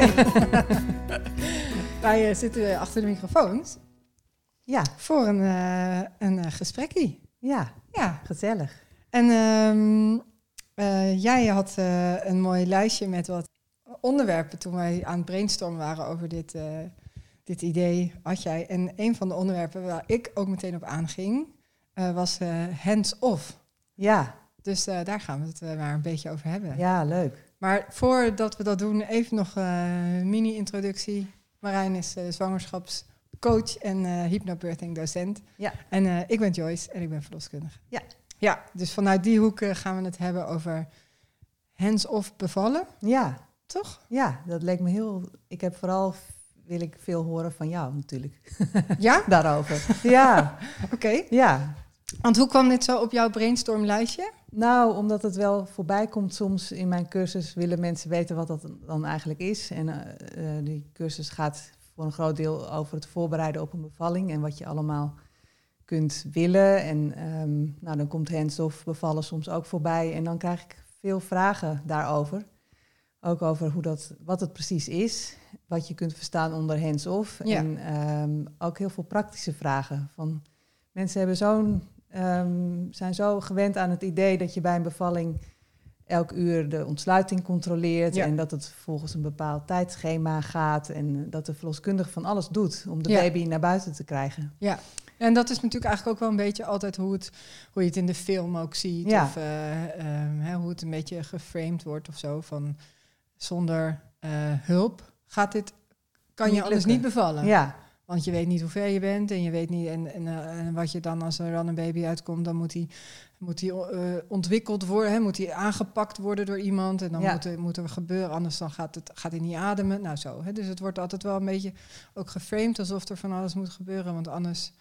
Hi. Wij eh, zitten achter de microfoons Ja, voor een, eh een eh, gesprekkie. ja, Ja, gezellig. en ehm, eh, jij had een mooi lijstje met wat onderwerpen toen wij aan het brainstormen waren over dit, dit idee, had jij. En een van de onderwerpen waar ik ook meteen op aanging, was hands-off. Ja, Dus daar gaan we het maar een beetje over hebben. ja, leuk. Maar voordat we dat doen, even nog eh, een mini-introductie. Marijn is eh, zwangerschapscoach en eh hypnobirthing docent. Ja. En ik ben Joyce en ik ben verloskundige. Ja. Ja, dus vanuit die hoek gaan we het hebben over hands-off bevallen, Ja, toch? ja, dat leek me heel... Ik heb vooral, wil ik veel horen van jou natuurlijk, Ja? daarover. Ja, Oké. ja. Want hoe kwam dit zo op jouw brainstormlijstje? Nou, omdat het wel voorbij komt soms in mijn cursus, willen mensen weten wat dat dan eigenlijk is. En eh, eh, die cursus gaat voor een groot deel over het voorbereiden op een bevalling en wat je allemaal kunt willen. En ehm, nou, dan komt hands-off bevallen soms ook voorbij. En dan krijg ik veel vragen daarover. Ook over hoe dat, wat het precies is, wat je kunt verstaan onder hands-off. Ja. En ehm, ook heel veel praktische vragen. Van, mensen hebben zo'n, ehm, zijn zo gewend aan het idee dat je bij een bevalling elk uur de ontsluiting controleert. Ja. En dat het volgens een bepaald tijdschema gaat. En dat de verloskundige van alles doet om de Ja. baby naar buiten te krijgen. En dat is natuurlijk eigenlijk ook wel een beetje altijd hoe, het, hoe je het in de film ook ziet. Ja. Of eh, ehm, hè, hoe het een beetje geframed wordt of zo. Van zonder eh, hulp gaat dit, kan je lukken. niet bevallen. Ja, Want je weet niet hoe ver je bent en je weet niet. En, en, eh, en wat je dan als er dan een baby uitkomt, dan moet die, moet die eh, ontwikkeld worden, hè, moet die aangepakt worden door iemand. En dan Ja. moet, er, moet er gebeuren, anders dan gaat, het, gaat hij niet ademen. Nou zo. Hè. Dus het wordt altijd wel een beetje ook geframed alsof er van alles moet gebeuren, want anders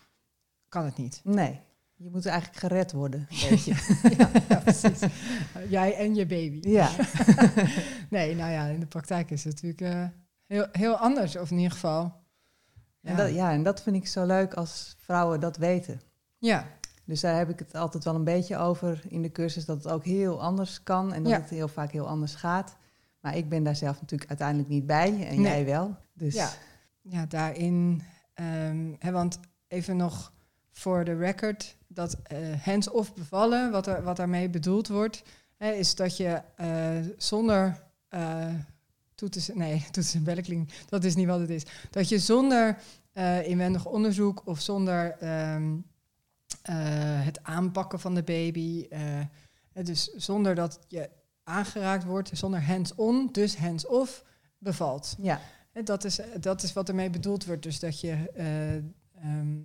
kan het niet. nee. Je moet eigenlijk gered worden, ja, ja, precies. Jij en je baby. ja. Nee, nou ja, in de praktijk is het natuurlijk eh, heel, heel anders, of in ieder geval. En dat, ja, en dat vind ik zo leuk als vrouwen dat weten. ja. Dus daar heb ik het altijd wel een beetje over in de cursus, dat het ook heel anders kan en dat Ja. het heel vaak heel anders gaat. Maar ik ben daar zelf natuurlijk uiteindelijk niet bij en Nee. jij wel. Dus Ja. ja, daarin. ehm, hè, want even nog voor de record: dat eh, hands-off bevallen, wat, er, wat daarmee bedoeld wordt, hè, is dat je eh, zonder. eh toetsen, nee, toetsen en bellenkling, dat is niet wat het is. Dat je zonder eh, inwendig onderzoek of zonder ehm, eh, het aanpakken van de baby, eh, dus zonder dat je aangeraakt wordt, zonder hands-on, dus hands-off, bevalt. ja, Dat is, dat is wat ermee bedoeld wordt. Dus dat je eh, ehm,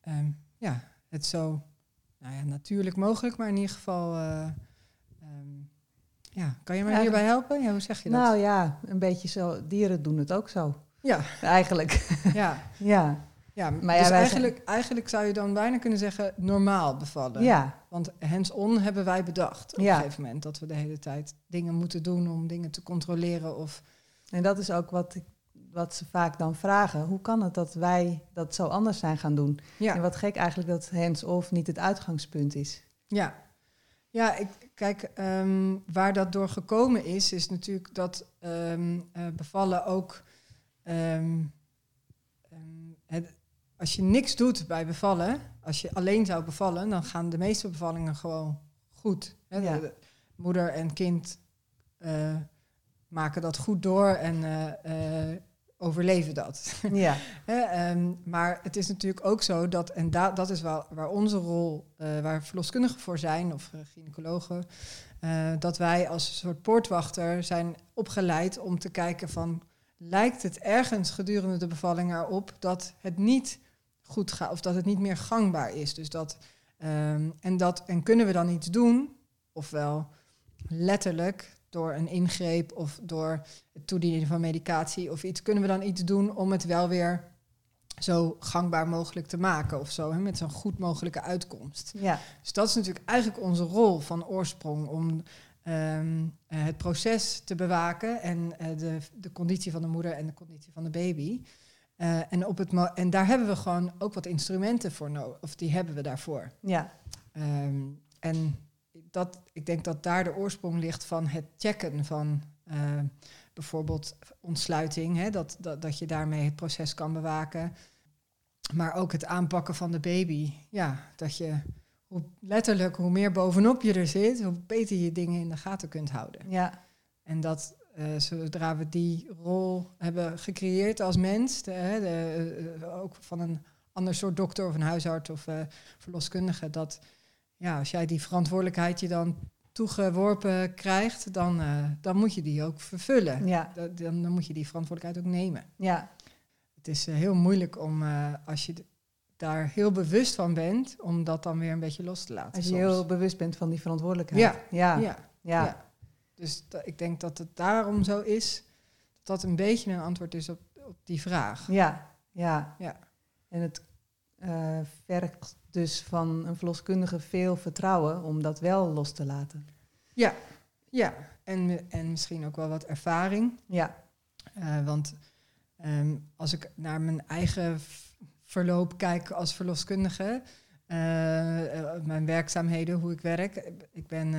ehm, ja, het zo nou ja, natuurlijk mogelijk, maar in ieder geval. Ja, kan je me hierbij helpen? Ja, hoe zeg je dat? nou ja, een beetje zo. Dieren doen het ook zo, ja, eigenlijk. ja, ja, ja. Maar ja, dus eigenlijk, eigenlijk zou je dan bijna kunnen zeggen normaal bevallen. ja, Want hands-on hebben wij bedacht op Ja. een gegeven moment. Dat we de hele tijd dingen moeten doen om dingen te controleren. Of, en dat is ook wat, ik, wat ze vaak dan vragen. Hoe kan het dat wij dat zo anders zijn gaan doen? En ja, wat gek eigenlijk dat hands-off niet het uitgangspunt is. Ja, ja ik, kijk, ehm, waar dat door gekomen is, is natuurlijk dat ehm, eh, bevallen ook. ehm, het, als je niks doet bij bevallen, als je alleen zou bevallen, dan gaan de meeste bevallingen gewoon goed. Hè? Ja. De- de moeder en kind eh, maken dat goed door en eh, overleven dat. Ja, ehm, maar het is natuurlijk ook zo dat, en da- dat is wel waar onze rol, eh, waar verloskundigen voor zijn, of eh, gynaecologen, eh, dat wij als een soort poortwachter zijn opgeleid om te kijken van, lijkt het ergens gedurende de bevalling erop dat het niet goed gaat, of dat het niet meer gangbaar is. Dus dat, ehm, en, dat, en kunnen we dan iets doen, ofwel letterlijk door een ingreep of door het toedienen van medicatie of iets, kunnen we dan iets doen om het wel weer zo gangbaar mogelijk te maken of zo, hè, met zo'n goed mogelijke uitkomst. ja, Dus dat is natuurlijk eigenlijk onze rol van oorsprong om ehm, eh, het proces te bewaken en eh, de, de conditie van de moeder en de conditie van de baby. Eh, en, op het en daar hebben we gewoon ook wat instrumenten voor nodig, of die hebben we daarvoor. ja, Ehm, en dat, ik denk dat daar de oorsprong ligt van het checken van eh, bijvoorbeeld ontsluiting, hè, dat, dat, dat je daarmee het proces kan bewaken. Maar ook het aanpakken van de baby. Ja, dat je hoe, letterlijk hoe meer bovenop je er zit, hoe beter je dingen in de gaten kunt houden. Ja. En dat uh, zodra we die rol hebben gecreëerd als mens, de, de, uh, ook van een ander soort dokter of een huisarts of uh, verloskundige, dat ja, als jij die verantwoordelijkheid je dan toegeworpen krijgt, dan, dan moet je die ook vervullen. Ja. Dan, dan moet je die verantwoordelijkheid ook nemen. Ja. Het is heel moeilijk om, als je daar heel bewust van bent, om dat dan weer een beetje los te laten. Als je soms. heel bewust bent van die verantwoordelijkheid. Ja. Ja. ja. ja. ja. Dus ik denk dat het daarom zo is, dat dat een beetje een antwoord is op, op die vraag. Ja, ja. Ja. En het vergt dus van een verloskundige veel vertrouwen om dat wel los te laten. Ja, ja. En, en misschien ook wel wat ervaring. Ja. Uh, want um, als ik naar mijn eigen verloop kijk als verloskundige, uh, mijn werkzaamheden, hoe ik werk. Ik ben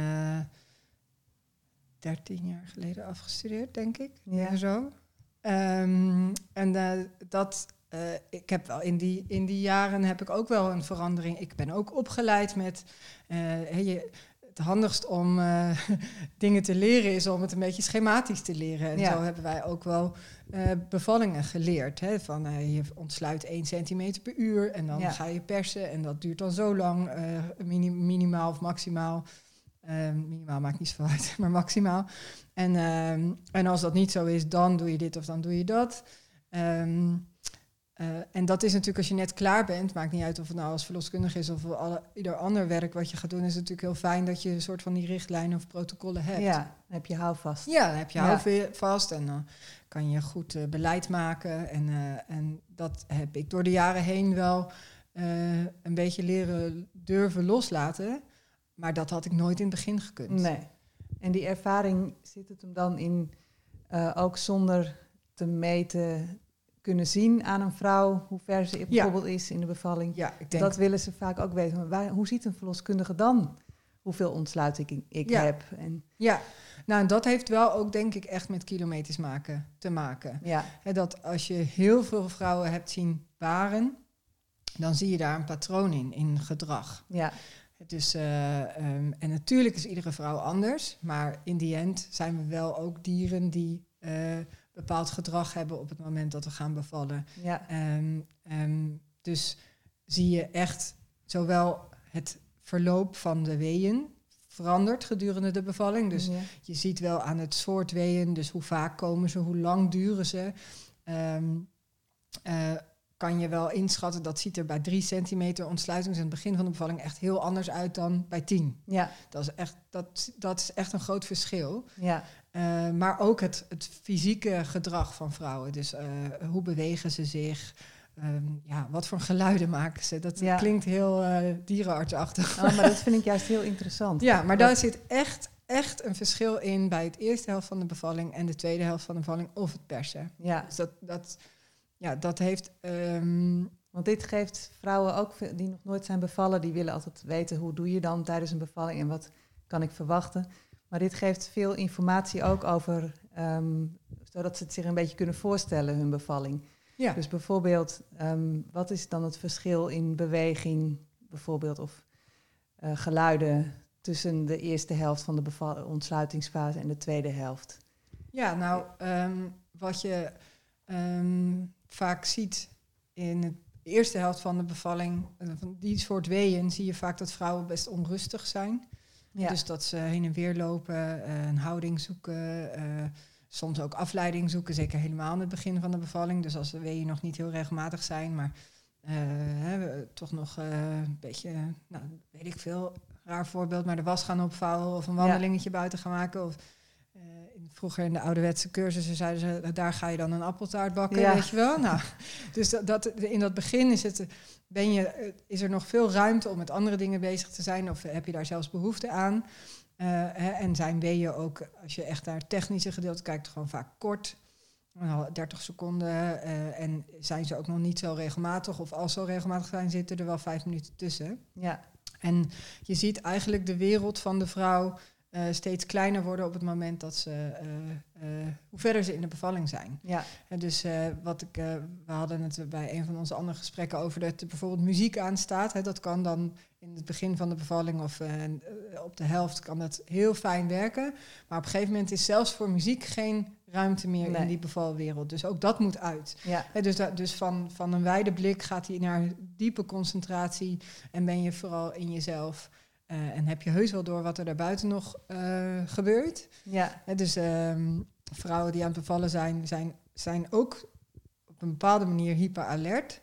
13 jaar geleden afgestudeerd, denk ik. Ja. Zo. Um, en uh, dat, uh, ik heb wel in die, in die jaren heb ik ook wel een verandering. Ik ben ook opgeleid met uh, je, het handigst om dingen te leren is om het een beetje schematisch te leren. En ja. zo hebben wij ook wel bevallingen geleerd. Hè, van je ontsluit 1 centimeter per uur en dan Ja. ga je persen en dat duurt dan zo lang, minim, minimaal of maximaal. Uh, minimaal maakt niet zoveel uit, maar maximaal. En, uh, en als dat niet zo is, dan doe je dit of dan doe je dat. Um, uh, en dat is natuurlijk als je net klaar bent, maakt niet uit of het nou als verloskundige is of alle, ieder ander werk wat je gaat doen, is het natuurlijk heel fijn dat je een soort van die richtlijnen of protocollen hebt. Ja, dan heb je houvast. Ja, dan heb je houvast en dan kan je goed uh, beleid maken. En, uh, en dat heb ik door de jaren heen wel een beetje leren durven loslaten. Maar dat had ik nooit in het begin gekund. Nee. En die ervaring zit het hem dan in ook zonder te meten kunnen zien aan een vrouw hoe ver ze bijvoorbeeld ja. is in de bevalling. Ja, ik denk dat willen ze vaak ook weten. Maar waar, hoe ziet een verloskundige dan hoeveel ontsluiting ik, ja. heb? En ja, nou dat heeft wel ook denk ik echt met kilometers maken, te maken. ja. He, dat als je heel veel vrouwen hebt zien baren, dan zie je daar een patroon in, in gedrag. Ja. Dus, uh, um, en natuurlijk is iedere vrouw anders, maar in die end zijn we wel ook dieren die uh, bepaald gedrag hebben op het moment dat we gaan bevallen. Ja. Um, um, dus zie je echt zowel het verloop van de weeën verandert gedurende de bevalling. Dus ja. je ziet wel aan het soort weeën, dus hoe vaak komen ze, hoe lang duren ze. Uh, kan je wel inschatten, dat ziet er bij drie centimeter ontsluiting aan het begin van de bevalling echt heel anders uit dan bij tien. Ja. Dat is echt, dat, dat is echt een groot verschil. Ja. Uh, maar ook het, het fysieke gedrag van vrouwen. Dus uh, hoe bewegen ze zich? Um, ja, wat voor geluiden maken ze? Dat ja. klinkt heel uh, dierenartsachtig. Oh, maar dat vind ik juist heel interessant. Ja, maar daar zit echt, echt een verschil in bij het eerste helft van de bevalling en de tweede helft van de bevalling of het persen. Ja. Dus dat, dat, ja, dat heeft. Um, Want dit geeft vrouwen ook die nog nooit zijn bevallen, die willen altijd weten hoe doe je dan tijdens een bevalling en wat kan ik verwachten. Maar dit geeft veel informatie ook over, um, zodat ze het zich een beetje kunnen voorstellen, hun bevalling. Ja. Dus bijvoorbeeld, um, wat is dan het verschil in beweging, bijvoorbeeld, of uh, geluiden tussen de eerste helft van de ontsluitingsfase en de tweede helft? Ja, nou, um, wat je vaak ziet in de eerste helft van de bevalling, uh, van die soort weeën, zie je vaak dat vrouwen best onrustig zijn. Ja. Dus dat ze heen en weer lopen, uh, een houding zoeken, uh, soms ook afleiding zoeken, zeker helemaal in het begin van de bevalling. Dus als de weeën nog niet heel regelmatig zijn, maar uh, hè, toch nog een beetje, nou, weet ik veel, raar voorbeeld, maar de was gaan opvouwen of een wandelingetje ja. buiten gaan maken. Of, vroeger in de ouderwetse cursussen zeiden ze, daar ga je dan een appeltaart bakken, Ja. weet je wel. Nou, dus dat, dat, in dat begin is, het, ben je, is er nog veel ruimte om met andere dingen bezig te zijn of heb je daar zelfs behoefte aan. Uh, hè, en zijn weeën ook, als je echt naar het technische gedeelte kijkt, gewoon vaak kort. 30 seconden. Uh, en zijn ze ook nog niet zo regelmatig. Of als ze zo regelmatig zijn, zitten er wel vijf minuten tussen. Ja. En je ziet eigenlijk de wereld van de vrouw eh, steeds kleiner worden op het moment dat ze, eh, eh, hoe verder ze in de bevalling zijn. Ja, En dus wat ik, we hadden het bij een van onze andere gesprekken over dat er bijvoorbeeld muziek aanstaat. Hè, dat kan dan in het begin van de bevalling of op de helft kan dat heel fijn werken. Maar op een gegeven moment is zelfs voor muziek geen ruimte meer Nee. in die bevalwereld. Dus ook dat moet uit. ja, Hè, dus da- dus van, van een wijde blik gaat hij naar diepe concentratie en ben je vooral in jezelf. Eh, en heb je heus wel door wat er daarbuiten nog eh, gebeurt. ja, Hè, dus ehm, vrouwen die aan het bevallen zijn, zijn, zijn ook op een bepaalde manier hyperalert.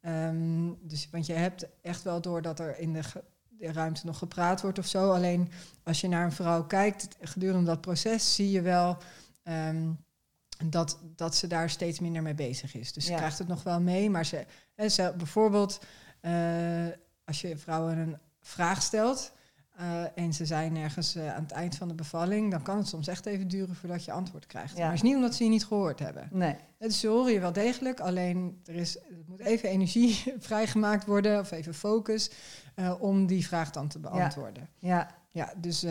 Ehm, dus, want je hebt echt wel door dat er in de, de ruimte nog gepraat wordt of zo. Alleen als je naar een vrouw kijkt gedurende dat proces, zie je wel ehm, dat, dat ze daar steeds minder mee bezig is. Dus ze krijgt het nog wel mee, maar ze, hè, ze bijvoorbeeld eh, als je vrouwen een vraag stelt. eh, en ze zijn ergens eh, aan het eind van de bevalling, dan kan het soms echt even duren voordat je antwoord krijgt. Ja. Maar het is niet omdat ze je niet gehoord hebben. nee, Het Dus ze horen je wel degelijk, alleen er, is, er moet even energie vrijgemaakt worden, of even focus, eh, om die vraag dan te beantwoorden. ja, Ja, dus,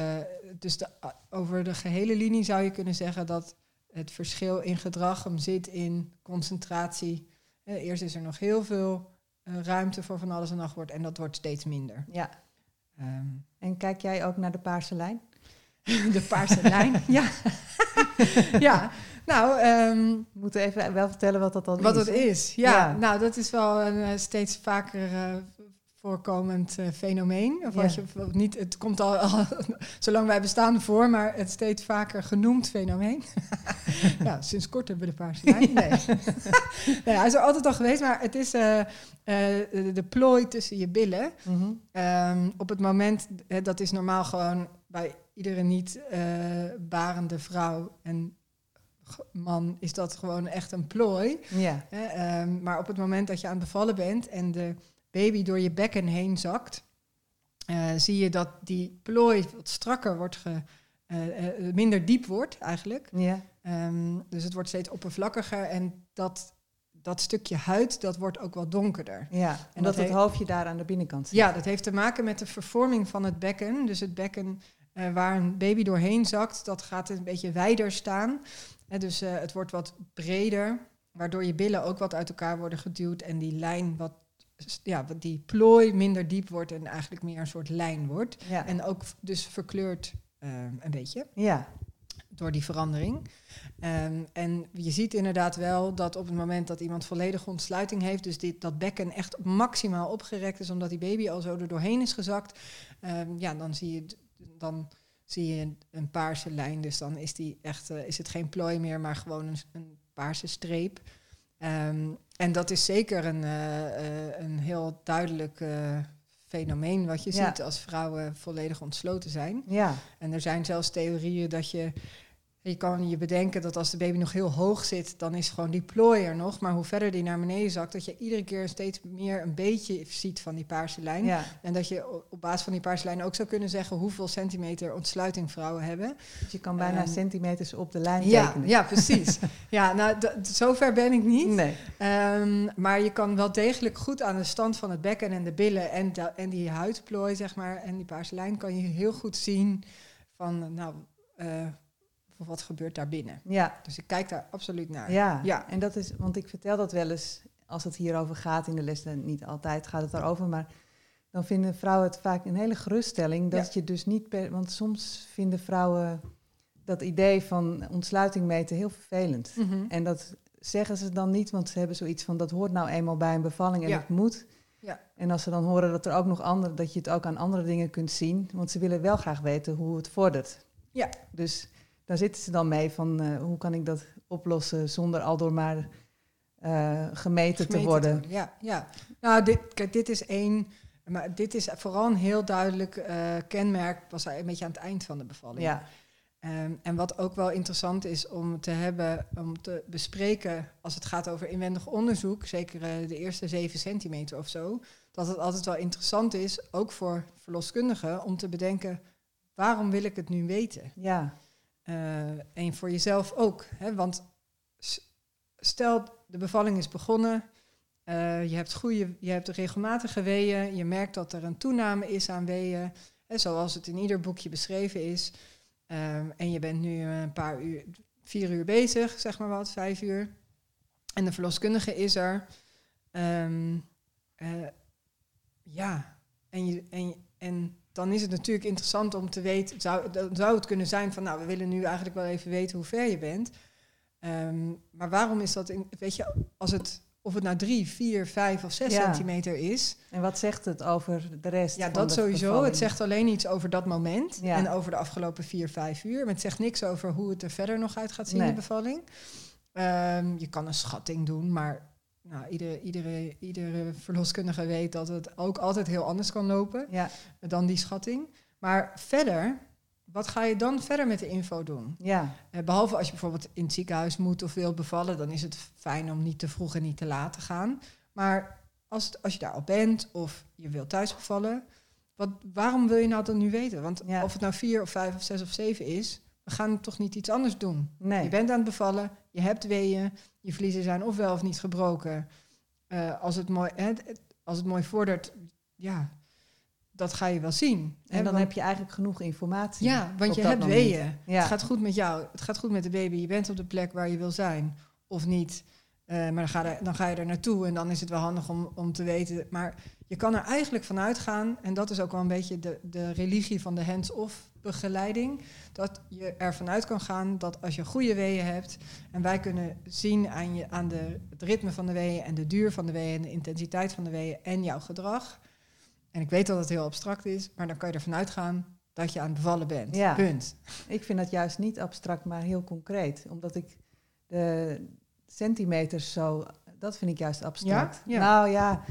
dus de, over de gehele linie zou je kunnen zeggen dat het verschil in gedrag hem zit in concentratie. Eerst is er nog heel veel ruimte voor van alles en nog wordt en dat wordt steeds minder. ja. Ehm, En kijk jij ook naar de paarse lijn? de paarse lijn, ja. ja, nou, We moeten even wel vertellen wat dat dan Wat is. het hè? is, ja. Ja. Nou, dat is wel een eh, steeds vaker eh, voorkomend eh, fenomeen. Of Ja. als je niet, het komt al, al zolang wij bestaan voor, maar het steeds vaker genoemd fenomeen. ja, sinds kort hebben we de paarse lijn. Nee. nee, hij is er altijd al geweest, maar het is eh, eh, de, de plooi tussen je billen. Mhm. Ehm, op het moment, hè, dat is normaal gewoon bij iedere niet barende vrouw en man, is dat gewoon echt een plooi. Ja, ehm, maar op het moment dat je aan het bevallen bent en de baby door je bekken heen zakt, eh, zie je dat die plooi wat strakker wordt, ge, eh, eh, minder diep wordt eigenlijk. ja, Ehm, dus het wordt steeds oppervlakkiger en dat, dat stukje huid, dat wordt ook wat donkerder. ja. Omdat dat het he- hoofdje daar aan de binnenkant zit. Ja, dat heeft te maken met de vervorming van het bekken. Dus het bekken waar een baby doorheen zakt, dat gaat een beetje wijder staan. En dus het wordt wat breder, waardoor je billen ook wat uit elkaar worden geduwd en die lijn wat, ja, wat die plooi minder diep wordt en eigenlijk meer een soort lijn wordt. Ja, En ook dus verkleurt eh, een beetje ja, door die verandering. Ehm, en je ziet inderdaad wel dat op het moment dat iemand volledige ontsluiting heeft, dus dit, dat bekken echt maximaal opgerekt is, omdat die baby al zo er doorheen is gezakt, ehm, ja, dan zie je, dan zie je een, een paarse lijn. Dus dan is, die echt, eh, is het geen plooi meer, maar gewoon een, een paarse streep. Ehm, en dat is zeker een, eh, eh, een heel duidelijk eh, fenomeen wat je Ja. ziet als vrouwen volledig ontsloten zijn. ja, En er zijn zelfs theorieën dat je. Je kan je bedenken dat als de baby nog heel hoog zit, dan is gewoon die plooi er nog. Maar hoe verder die naar beneden zakt, dat je iedere keer steeds meer een beetje ziet van die paarse lijn. ja. En dat je op basis van die paarse lijn ook zou kunnen zeggen hoeveel centimeter ontsluiting vrouwen hebben. Dus je kan bijna Ehm, centimeters op de lijn Ja, tekenen. ja precies. ja, nou, zover ben ik niet. Nee. Ehm, maar je kan wel degelijk goed aan de stand van het bekken en de billen en, en die huidplooi, zeg maar, en die paarse lijn, kan je heel goed zien van, nou, eh, wat gebeurt daar binnen. Ja, Dus ik kijk daar absoluut naar. ja. Ja. En dat is, want ik vertel dat wel eens als het hierover gaat in de les. en Niet altijd gaat het daarover, maar dan vinden vrouwen het vaak een hele geruststelling. Dat je dus niet per. Want soms vinden vrouwen dat idee van ontsluiting meten heel vervelend. Mhm. En dat zeggen ze dan niet, want ze hebben zoiets van dat hoort nou eenmaal bij een bevalling en Ja. het moet. Ja. En als ze dan horen dat er ook nog andere, dat je het ook aan andere dingen kunt zien, want ze willen wel graag weten hoe het vordert. Ja. Dus daar zitten ze dan mee van eh, hoe kan ik dat oplossen zonder al door maar eh, gemeten, te worden. Ja, ja. Nou, dit, kijk, dit is één. Maar dit is vooral een heel duidelijk eh, kenmerk, was een beetje aan het eind van de bevalling. Ja, Ehm, en wat ook wel interessant is om te hebben, om te bespreken als het gaat over inwendig onderzoek, zeker de eerste zeven centimeter of zo, dat het altijd wel interessant is, ook voor verloskundigen, om te bedenken, waarom wil ik het nu weten? ja, Eh, en voor jezelf ook. Hè? Want stel, de bevalling is begonnen. eh, je, hebt goede, je hebt regelmatige weeën. Je merkt dat er een toename is aan weeën. Hè, zoals het in ieder boekje beschreven is. Ehm, en je bent nu een paar uur, vier uur bezig, zeg maar wat, vijf uur. En de verloskundige is er. Ehm, eh, ja, en, je, en, en dan is het natuurlijk interessant om te weten, zou, dan zou het kunnen zijn van, nou, we willen nu eigenlijk wel even weten hoe ver je bent. Ehm, maar waarom is dat, in, weet je, als het, of het nou drie, vier, vijf of zes Ja. centimeter is, En wat zegt het over de rest? ja, van dat sowieso. bevalling? Het zegt alleen iets over dat moment Ja. en over de afgelopen vier, vijf uur. Maar het zegt niks over hoe het er verder nog uit gaat zien, Nee. de bevalling. Ehm, je kan een schatting doen, maar nou, iedere, iedere, iedere verloskundige weet dat het ook altijd heel anders kan lopen Ja, dan die schatting. Maar verder, wat ga je dan verder met de info doen? ja, Eh, behalve als je bijvoorbeeld in het ziekenhuis moet of wilt bevallen, dan is het fijn om niet te vroeg en niet te laat te gaan. Maar als, het- als je daar al bent of je wilt thuis bevallen, wat, waarom wil je nou dan nu weten? Want Ja. of het nou vier of vijf of zes of zeven is, we gaan toch niet iets anders doen. nee. Je bent aan het bevallen, je hebt weeën, je vliezen zijn ofwel of niet gebroken. Eh, als, het mooi, hè, als het mooi vordert, ja, dat ga je wel zien. En dan want- heb je eigenlijk genoeg informatie. ja, want je hebt moment. weeën. Ja. Het gaat goed met jou. Het gaat goed met de baby. Je bent op de plek waar je wil zijn. Of niet. Eh, maar dan ga, er, dan ga je er naartoe. En dan is het wel handig om, om te weten. Maar je kan er eigenlijk van uitgaan. En dat is ook wel een beetje de, de religie van de hands-off begeleiding. Dat je ervan uit kan gaan dat als je goede weeën hebt. En wij kunnen zien aan, je, aan de, het ritme van de weeën. En de duur van de weeën. En de intensiteit van de weeën. En jouw gedrag. En ik weet dat het heel abstract is. Maar dan kan je ervan uitgaan dat je aan het bevallen bent. Ja. Punt. Ik vind dat juist niet abstract, maar heel concreet. Omdat ik de centimeters zo... Dat vind ik juist abstract. Ja? Ja. Nou ja,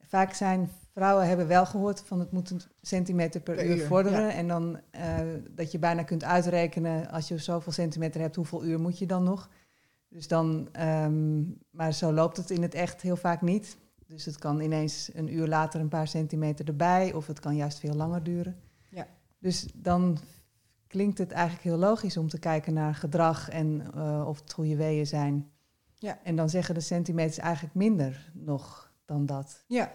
vaak zijn vrouwen hebben wel gehoord van het moet een centimeter per, Per uur, uur, vorderen. ja. En dan eh, dat je bijna kunt uitrekenen als je zoveel centimeter hebt, hoeveel uur moet je dan nog? Dus dan, ehm, maar zo loopt het in het echt heel vaak niet. Dus het kan ineens een uur later een paar centimeter erbij, of het kan juist veel langer duren. Ja. Dus dan klinkt het eigenlijk heel logisch om te kijken naar gedrag en eh, of het goede weeën zijn. Ja. En dan zeggen de centimeters eigenlijk minder nog dan dat. Ja.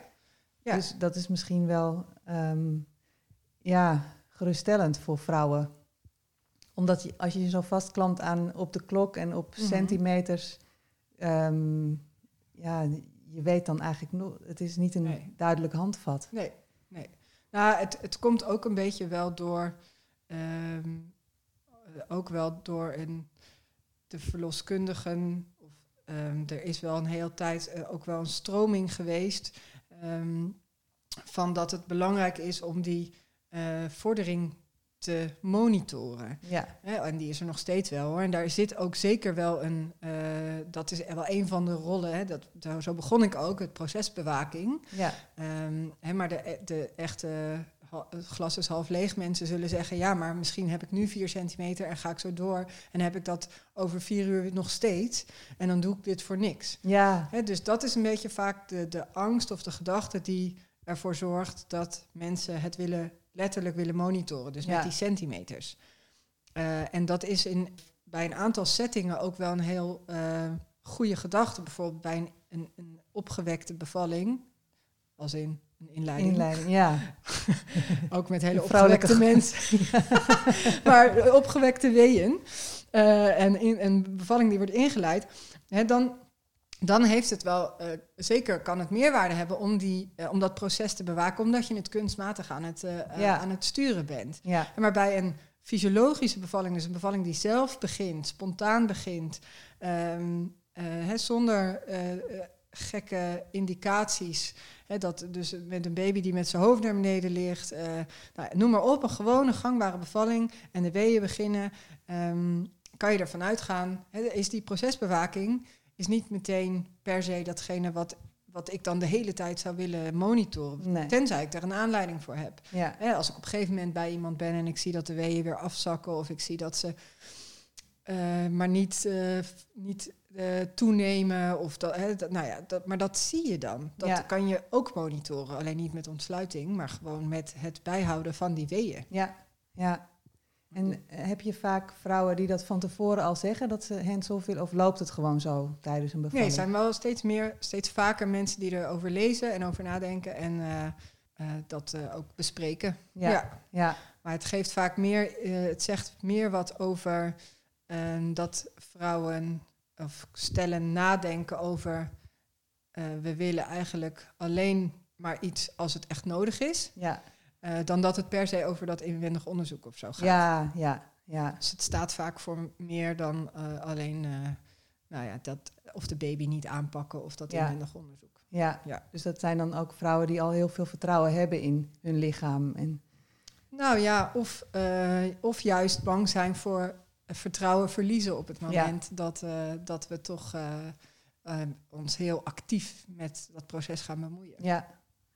Ja. Dus dat is misschien wel ehm, ja, geruststellend voor vrouwen. Omdat je, als je je zo vastklampt aan op de klok en op Mhm. centimeters, ehm, ja, je weet dan eigenlijk nog, het is niet een Nee. duidelijk handvat. Nee, nee. Nou, het, het komt ook een beetje wel door, ehm, eh, ook wel door een, de verloskundigen. Of, ehm, er is wel een hele tijd eh, ook wel een stroming geweest ehm, van dat het belangrijk is om die eh, vordering te monitoren. Ja, en die is er nog steeds wel hoor. En daar zit ook zeker wel een, dat is wel een van de rollen. Hè, dat, zo- zo begon ik ook, het procesbewaking. ja, hè, maar de, de echte het glas is half leeg mensen zullen zeggen... ja, maar misschien heb ik nu vier centimeter en ga ik zo door... en heb ik dat over vier uur nog steeds... en dan doe ik dit voor niks. ja, dus dat is een beetje vaak de, de angst of de gedachte... die ervoor zorgt dat mensen het willen, letterlijk willen monitoren. Dus Ja. met die centimeters. Eh, en dat is in, bij een aantal settingen ook wel een heel eh, goede gedachte. Bijvoorbeeld bij een, een, een opgewekte bevalling... als in een inleiding. inleiding, ja. Ook met hele opgewekte mensen. maar eh, opgewekte weeën eh, en in, een bevalling die wordt ingeleid, hè, dan, dan heeft het wel, eh, zeker kan het meerwaarde hebben om, die, om dat proces te bewaken, omdat je het kunstmatig aan het, Ja. aan het sturen bent. Ja, Maar bij een fysiologische bevalling, dus een bevalling die zelf begint, spontaan begint, ehm, eh, hè, zonder gekke indicaties. Dat dus met een baby die met zijn hoofd naar beneden ligt. eh, nou, noem maar op, een gewone gangbare bevalling en de weeën beginnen. ehm, kan je ervan uitgaan, is die procesbewaking is niet meteen per se datgene wat, wat ik dan de hele tijd zou willen monitoren. Nee. Tenzij ik daar een aanleiding voor heb. ja, als ik op een gegeven moment bij iemand ben en ik zie dat de weeën weer afzakken of ik zie dat ze eh, maar niet, eh, niet eh, toenemen. Of dat, hè, dat, nou ja, dat, maar dat zie je dan. Dat Ja. kan je ook monitoren. Alleen niet met ontsluiting, maar gewoon met het bijhouden van die weeën. ja, ja. En eh, heb je vaak vrouwen die dat van tevoren al zeggen, dat ze hands-off willen, of loopt het gewoon zo tijdens een Nee, bevalling? er zijn wel steeds meer, steeds vaker mensen die erover lezen en over nadenken. En eh, dat ook bespreken. Ja. ja. Ja. Maar het geeft vaak meer, het zegt meer wat over dat vrouwen of stellen nadenken over eh, we willen eigenlijk alleen maar iets als het echt nodig is, Ja. eh, dan dat het per se over dat inwendig onderzoek of zo gaat. Ja, ja, ja. Dus het staat vaak voor meer dan eh, alleen, nou ja, dat of de baby niet aanpakken of dat Ja. inwendig onderzoek. Ja. Ja. Dus dat zijn dan ook vrouwen die al heel veel vertrouwen hebben in hun lichaam. En, Nou ja, of, of juist bang zijn voor vertrouwen verliezen op het Ja. moment dat, eh, dat we toch eh, eh, ons heel actief met dat proces gaan bemoeien. ja,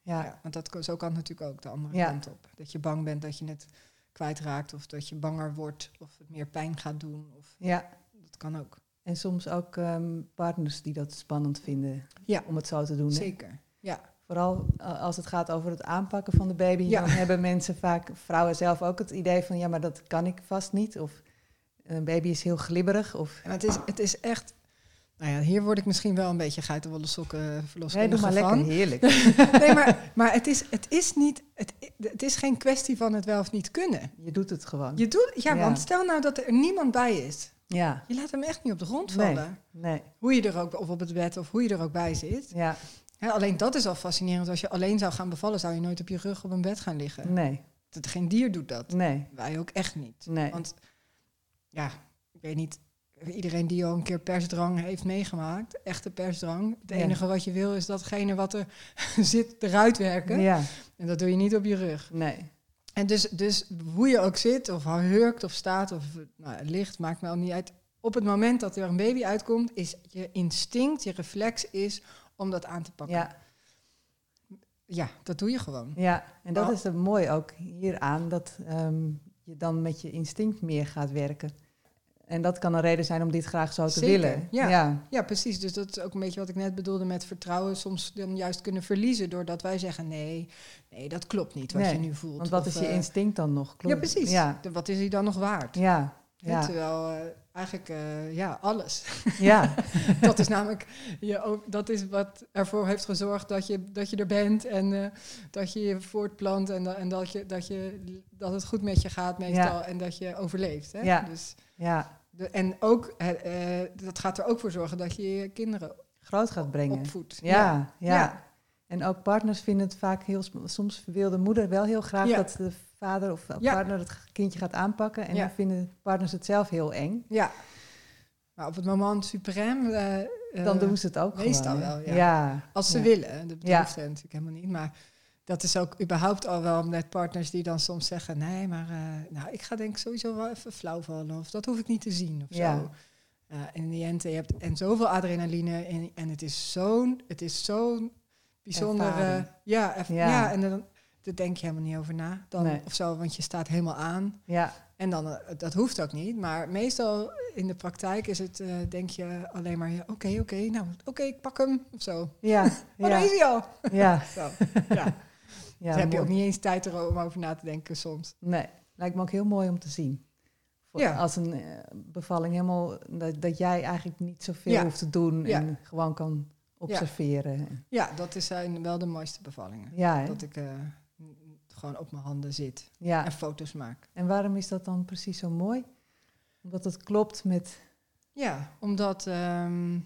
ja, Ja, want dat, kan- zo kan het natuurlijk ook de andere Ja. kant op. Dat je bang bent dat je het kwijtraakt of dat je banger wordt of het meer pijn gaat doen. Of, ja. dat kan ook. En soms ook ehm, partners die dat spannend vinden Ja. om het zo te doen. hè? Zeker. Ja. Vooral als het gaat over het aanpakken van de baby, Ja. dan hebben mensen vaak, vrouwen zelf ook het idee van ja, maar dat kan ik vast niet. Of een baby is heel glibberig. Of En het is, het is echt. Nou ja, hier word ik misschien wel een beetje geitenwolle sokken nee, verloskundige doe maar van. lekker, heerlijk. nee, maar, maar het, is, het is niet. Het, het is geen kwestie van het wel of niet kunnen. Je doet het gewoon. Je doet, ja, Ja. want stel nou dat er niemand bij is. Ja, Je laat hem echt niet op de grond Nee. vallen. nee, Hoe je er ook, of op het bed, of hoe je er ook bij zit. ja, Hè, alleen dat is al fascinerend. Als je alleen zou gaan bevallen, zou je nooit op je rug op een bed gaan liggen. nee, Dat, geen dier doet dat. nee, Wij ook echt niet. nee. Want ja, ik weet niet, iedereen die al een keer persdrang heeft meegemaakt, echte persdrang. Het Ja. enige wat je wil is datgene wat er zit eruit werken. Ja, En dat doe je niet op je rug. nee, En dus, dus hoe je ook zit, of hurkt of staat of nou, ligt, maakt me al niet uit. Op het moment dat er een baby uitkomt, is je instinct, je reflex is om dat aan te pakken. ja, Ja, dat doe je gewoon. ja. En dat is er mooi ook hieraan, dat ehm, je dan met je instinct meer gaat werken. En dat kan een reden zijn om dit graag zo te Zeker, willen. ja. ja, Ja, precies. Dus dat is ook een beetje wat ik net bedoelde met vertrouwen. Soms dan juist kunnen verliezen doordat wij zeggen: nee, nee, dat klopt niet wat Nee, je nu voelt. Want wat Of, is je eh, instinct dan nog? Klopt. Ja, precies. Ja, De- Wat is hij dan nog waard? ja, ja, Terwijl eh, eigenlijk, eh, ja, alles. ja, dat is namelijk, je, ook- dat is wat ervoor heeft gezorgd dat je, dat je er bent en eh, dat je je voortplant en, en dat, je, dat, je, dat het goed met je gaat meestal en dat je overleeft. Hè? Ja. Dus ja. de, en ook, dat gaat er ook voor zorgen dat je je kinderen Groot gaat brengen. opvoedt. Ja, ja, Ja. En ook partners vinden het vaak heel... Soms wil de moeder wel heel graag Ja. dat de vader of Ja. partner het kindje gaat aanpakken. En Ja. dan vinden partners het zelf heel eng. Ja. Maar op het moment suprem... eh, eh, Dan doen ze het ook meestal gewoon. wel, ja. ja. Als ze Ja. willen. Dat Ja. hoeft natuurlijk helemaal niet. Maar dat is ook überhaupt al wel met partners die dan soms zeggen... nee, maar eh, nou, ik ga denk ik sowieso wel even flauw vallen. Of dat hoef ik niet te zien of Ja. zo. Uh, in die end, je hebt en zoveel adrenaline. En, en het is zo'n het is zo'n bijzondere... Ervaring. Ja, Ja. ja. en dan, daar denk je helemaal niet over na. Dan, Nee. Of zo, want je staat helemaal aan. Ja, En dan, eh, dat hoeft ook niet. Maar meestal in de praktijk is het, eh, denk je alleen maar... ja, Oké, oké, nou, oké, ik pak hem. Of zo. ja, Oh, daar ja, is hij al. ja. Zo. Ja. ja Daar heb je ook niet eens tijd er om over na te denken soms. Nee, lijkt me ook heel mooi om te zien. Voor- Ja. Als een eh, bevalling helemaal... Dat, dat jij eigenlijk niet zoveel hoeft te doen en gewoon kan observeren. Ja, dat is zijn wel de mooiste bevallingen. Ja, hè? Dat ik gewoon op mijn handen zit ja. en foto's maak. En waarom is dat dan precies zo mooi? Omdat het klopt met... Ja, omdat ehm,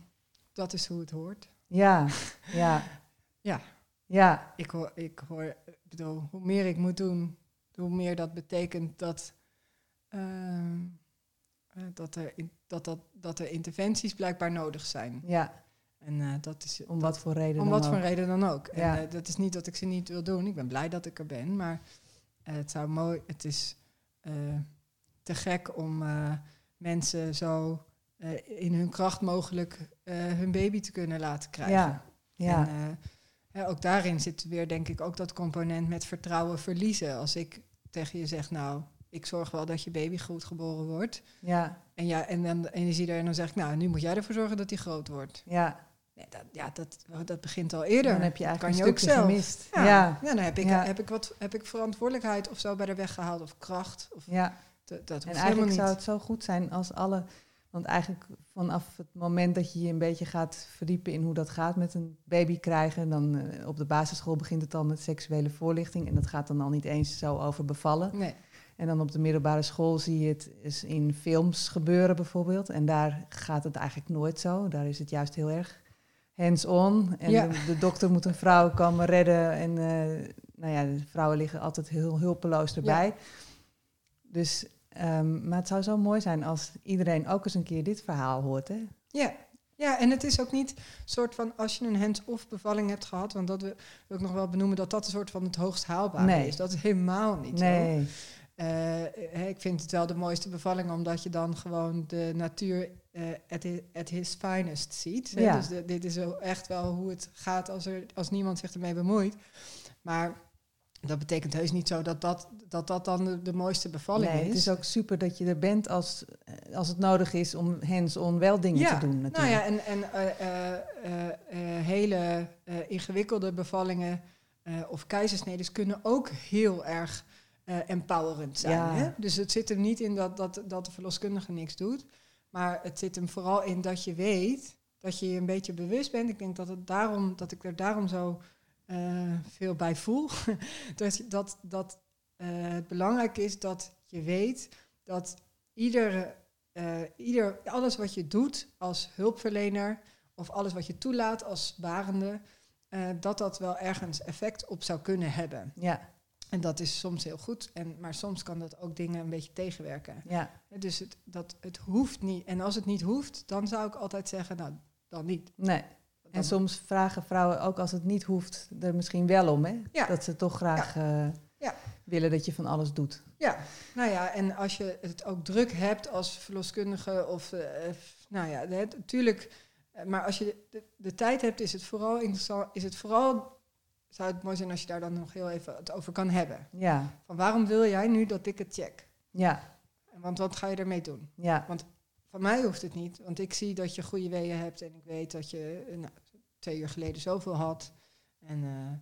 dat is hoe het hoort. Ja, ja. Ja. Ja, Ik hoor, ik hoor, bedoel, hoe meer ik moet doen, hoe meer dat betekent dat, ehm, eh, dat, er, in- dat, dat, dat er interventies blijkbaar nodig zijn. ja. En eh, dat is Om wat voor reden Om dan wat voor ook. reden dan ook. En eh, dat is niet dat ik ze niet wil doen. Ik ben blij dat ik er ben. Maar eh, het zou mooi. Het is te gek om mensen zo in hun kracht mogelijk hun baby te kunnen laten krijgen. Ja, ja, En, ook daarin zit weer, denk ik, ook dat component met vertrouwen verliezen. Als ik tegen je zeg, nou, ik zorg wel dat je baby goed geboren wordt. ja, En, ja, en, dan, en je ziet er en dan zeg ik, nou, nu moet jij ervoor zorgen dat hij groot wordt. ja. Nee, dat, ja, dat, dat begint al eerder. Dan heb je eigenlijk kan een je ook stukje zelf. gemist. Ja, Ja, ja. dan heb ik, Ja. heb, ik wat, heb ik verantwoordelijkheid of zo bij de weg gehaald of kracht. Of ja. dat, dat En eigenlijk zou het zo goed zijn als alle Want eigenlijk vanaf het moment dat je je een beetje gaat verdiepen in hoe dat gaat met een baby krijgen, dan eh, op de basisschool begint het al met seksuele voorlichting. En dat gaat dan al niet eens zo over bevallen. Nee. En dan op de middelbare school zie je het is in films gebeuren bijvoorbeeld. En daar gaat het eigenlijk nooit zo. Daar is het juist heel erg hands-on. En Ja. de, de dokter moet een vrouw komen redden. En eh, nou ja, de vrouwen liggen altijd heel hulpeloos erbij. Dus, ehm, maar het zou zo mooi zijn als iedereen ook eens een keer dit verhaal hoort. Hè? Ja. ja, en het is ook niet soort van als je een hands-off bevalling hebt gehad, want dat wil ik nog wel benoemen dat dat een soort van het hoogst haalbare Nee. is. Dat is helemaal niet zo. Nee, Eh, hè, ik vind het wel de mooiste bevalling, omdat je dan gewoon de natuur eh, at, hi- at his finest ziet. Ja. Dus de- dit is echt wel hoe het gaat als, er, als niemand zich ermee bemoeit. Maar dat betekent heus niet zo dat dat, dat, dat dan de, de mooiste bevalling nee is. het is ook super dat je er bent als, eh, als het nodig is om hands-on wel dingen ja. te doen natuurlijk. Nou ja, en, en eh, eh, eh, eh, hele eh, ingewikkelde bevallingen eh, of keizersneden kunnen ook heel erg eh, empowerend zijn. Ja. Hè? Dus het zit hem niet in dat, dat, dat de verloskundige niks doet, maar het zit hem vooral in dat je weet, dat je je een beetje bewust bent. Ik denk dat, het daarom, dat ik er daarom zo eh, veel bij voel. dat dat, dat eh, het belangrijk is dat je weet dat iedere eh, ieder, alles wat je doet als hulpverlener of alles wat je toelaat als barende, dat dat wel ergens effect op zou kunnen hebben. Ja, En dat is soms heel goed, en, maar soms kan dat ook dingen een beetje tegenwerken. ja, Dus het, dat, het hoeft niet. En als het niet hoeft, dan zou ik altijd zeggen, nou, dan niet. nee. En soms vragen vrouwen ook als het niet hoeft er misschien wel om, hè? Ja. Dat ze toch graag eh, Ja. willen dat je van alles doet. Ja, nou ja, en als je het ook druk hebt als verloskundige of, eh, nou ja, natuurlijk, eh, maar als je de, de tijd hebt, is het vooral interessant, is het vooral, zou het mooi zijn als je daar dan nog heel even het over kan hebben. Ja, Van waarom wil jij nu dat ik het check? ja, Want wat ga je ermee doen? ja, Van mij hoeft het niet, want ik zie dat je goede weeën hebt en ik weet dat je nou, twee uur geleden zoveel had. En eh,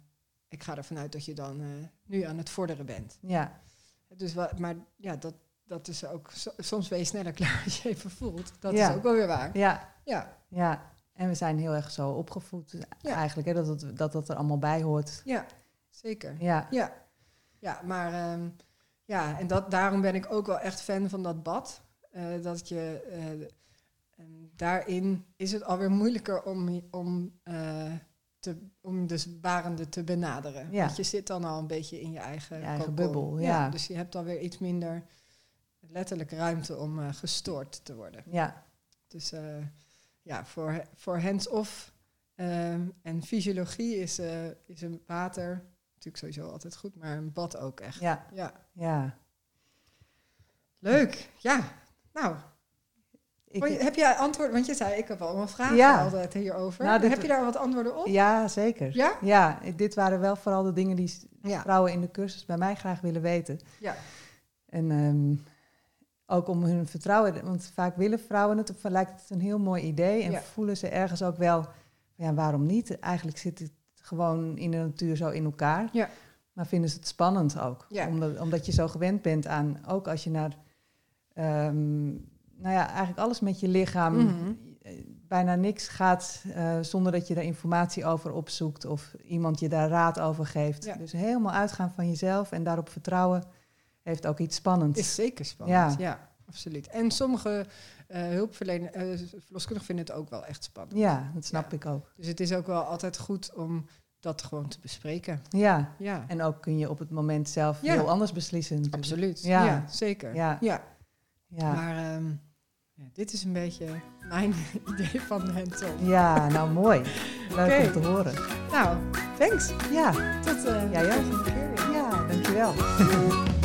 ik ga ervan uit dat je dan eh, nu aan het vorderen bent. ja, Dus wa- maar ja, dat, dat is ook. so- soms ben je sneller klaar als je even voelt. Dat Ja. is ook wel weer waar. ja, Ja, ja. En we zijn heel erg zo opgevoed Ja. eigenlijk, hè? Dat, het, dat dat er allemaal bij hoort. ja zeker. Ja, Ja, ja maar ehm, ja, en dat, daarom ben ik ook wel echt fan van dat bad. Eh, dat je eh, daarin is het alweer moeilijker om, om, eh, te, om dus barende te benaderen. Ja. Want je zit dan al een beetje in je eigen, Je eigen bubbel, ja. Dus je hebt alweer iets minder letterlijk ruimte om gestoord te worden. ja, Dus ja, voor, voor hands-off ehm, en fysiologie is, eh, is een water natuurlijk sowieso altijd goed, maar een bad ook echt. ja, Ja, ja. leuk. Ja, nou, Ik, heb jij antwoord? Want je zei, ik heb allemaal vragen Ja. altijd hierover. Nou, dit- heb je daar wat antwoorden op? ja, zeker. Ja? Ja, dit waren wel vooral de dingen die Ja. vrouwen in de cursus bij mij graag willen weten. Ja. En ehm, ook om hun vertrouwen, want vaak willen vrouwen het, of lijkt het een heel mooi idee en Ja. voelen ze ergens ook wel, ja, waarom niet? Eigenlijk zit het gewoon in de natuur zo in elkaar. Ja. Maar vinden ze het spannend ook, Ja. omdat, omdat je zo gewend bent aan, ook als je naar, ehm, nou ja, eigenlijk alles met je lichaam, Mhm. eh, bijna niks gaat eh, zonder dat je daar informatie over opzoekt of iemand je daar raad over geeft. Ja. Dus helemaal uitgaan van jezelf en daarop vertrouwen heeft ook iets spannends. Is zeker spannend. Ja, Ja. absoluut. En sommige eh hulpverleners, eh, verloskundigen vinden het ook wel echt spannend. Ja, dat snap Ja. ik ook. Dus het is ook wel altijd goed om dat gewoon te bespreken. Ja, Ja, en ook kun je op het moment zelf Ja. heel anders beslissen. natuurlijk. absoluut. Ja, Ja. zeker. Ja. ja. Maar ehm, ja, dit is een beetje mijn idee van hands-on. ja, nou mooi. Leuk om te horen. Nou, thanks. Ja, Tot eh Jij ook. de volgende keer ja, dankjewel.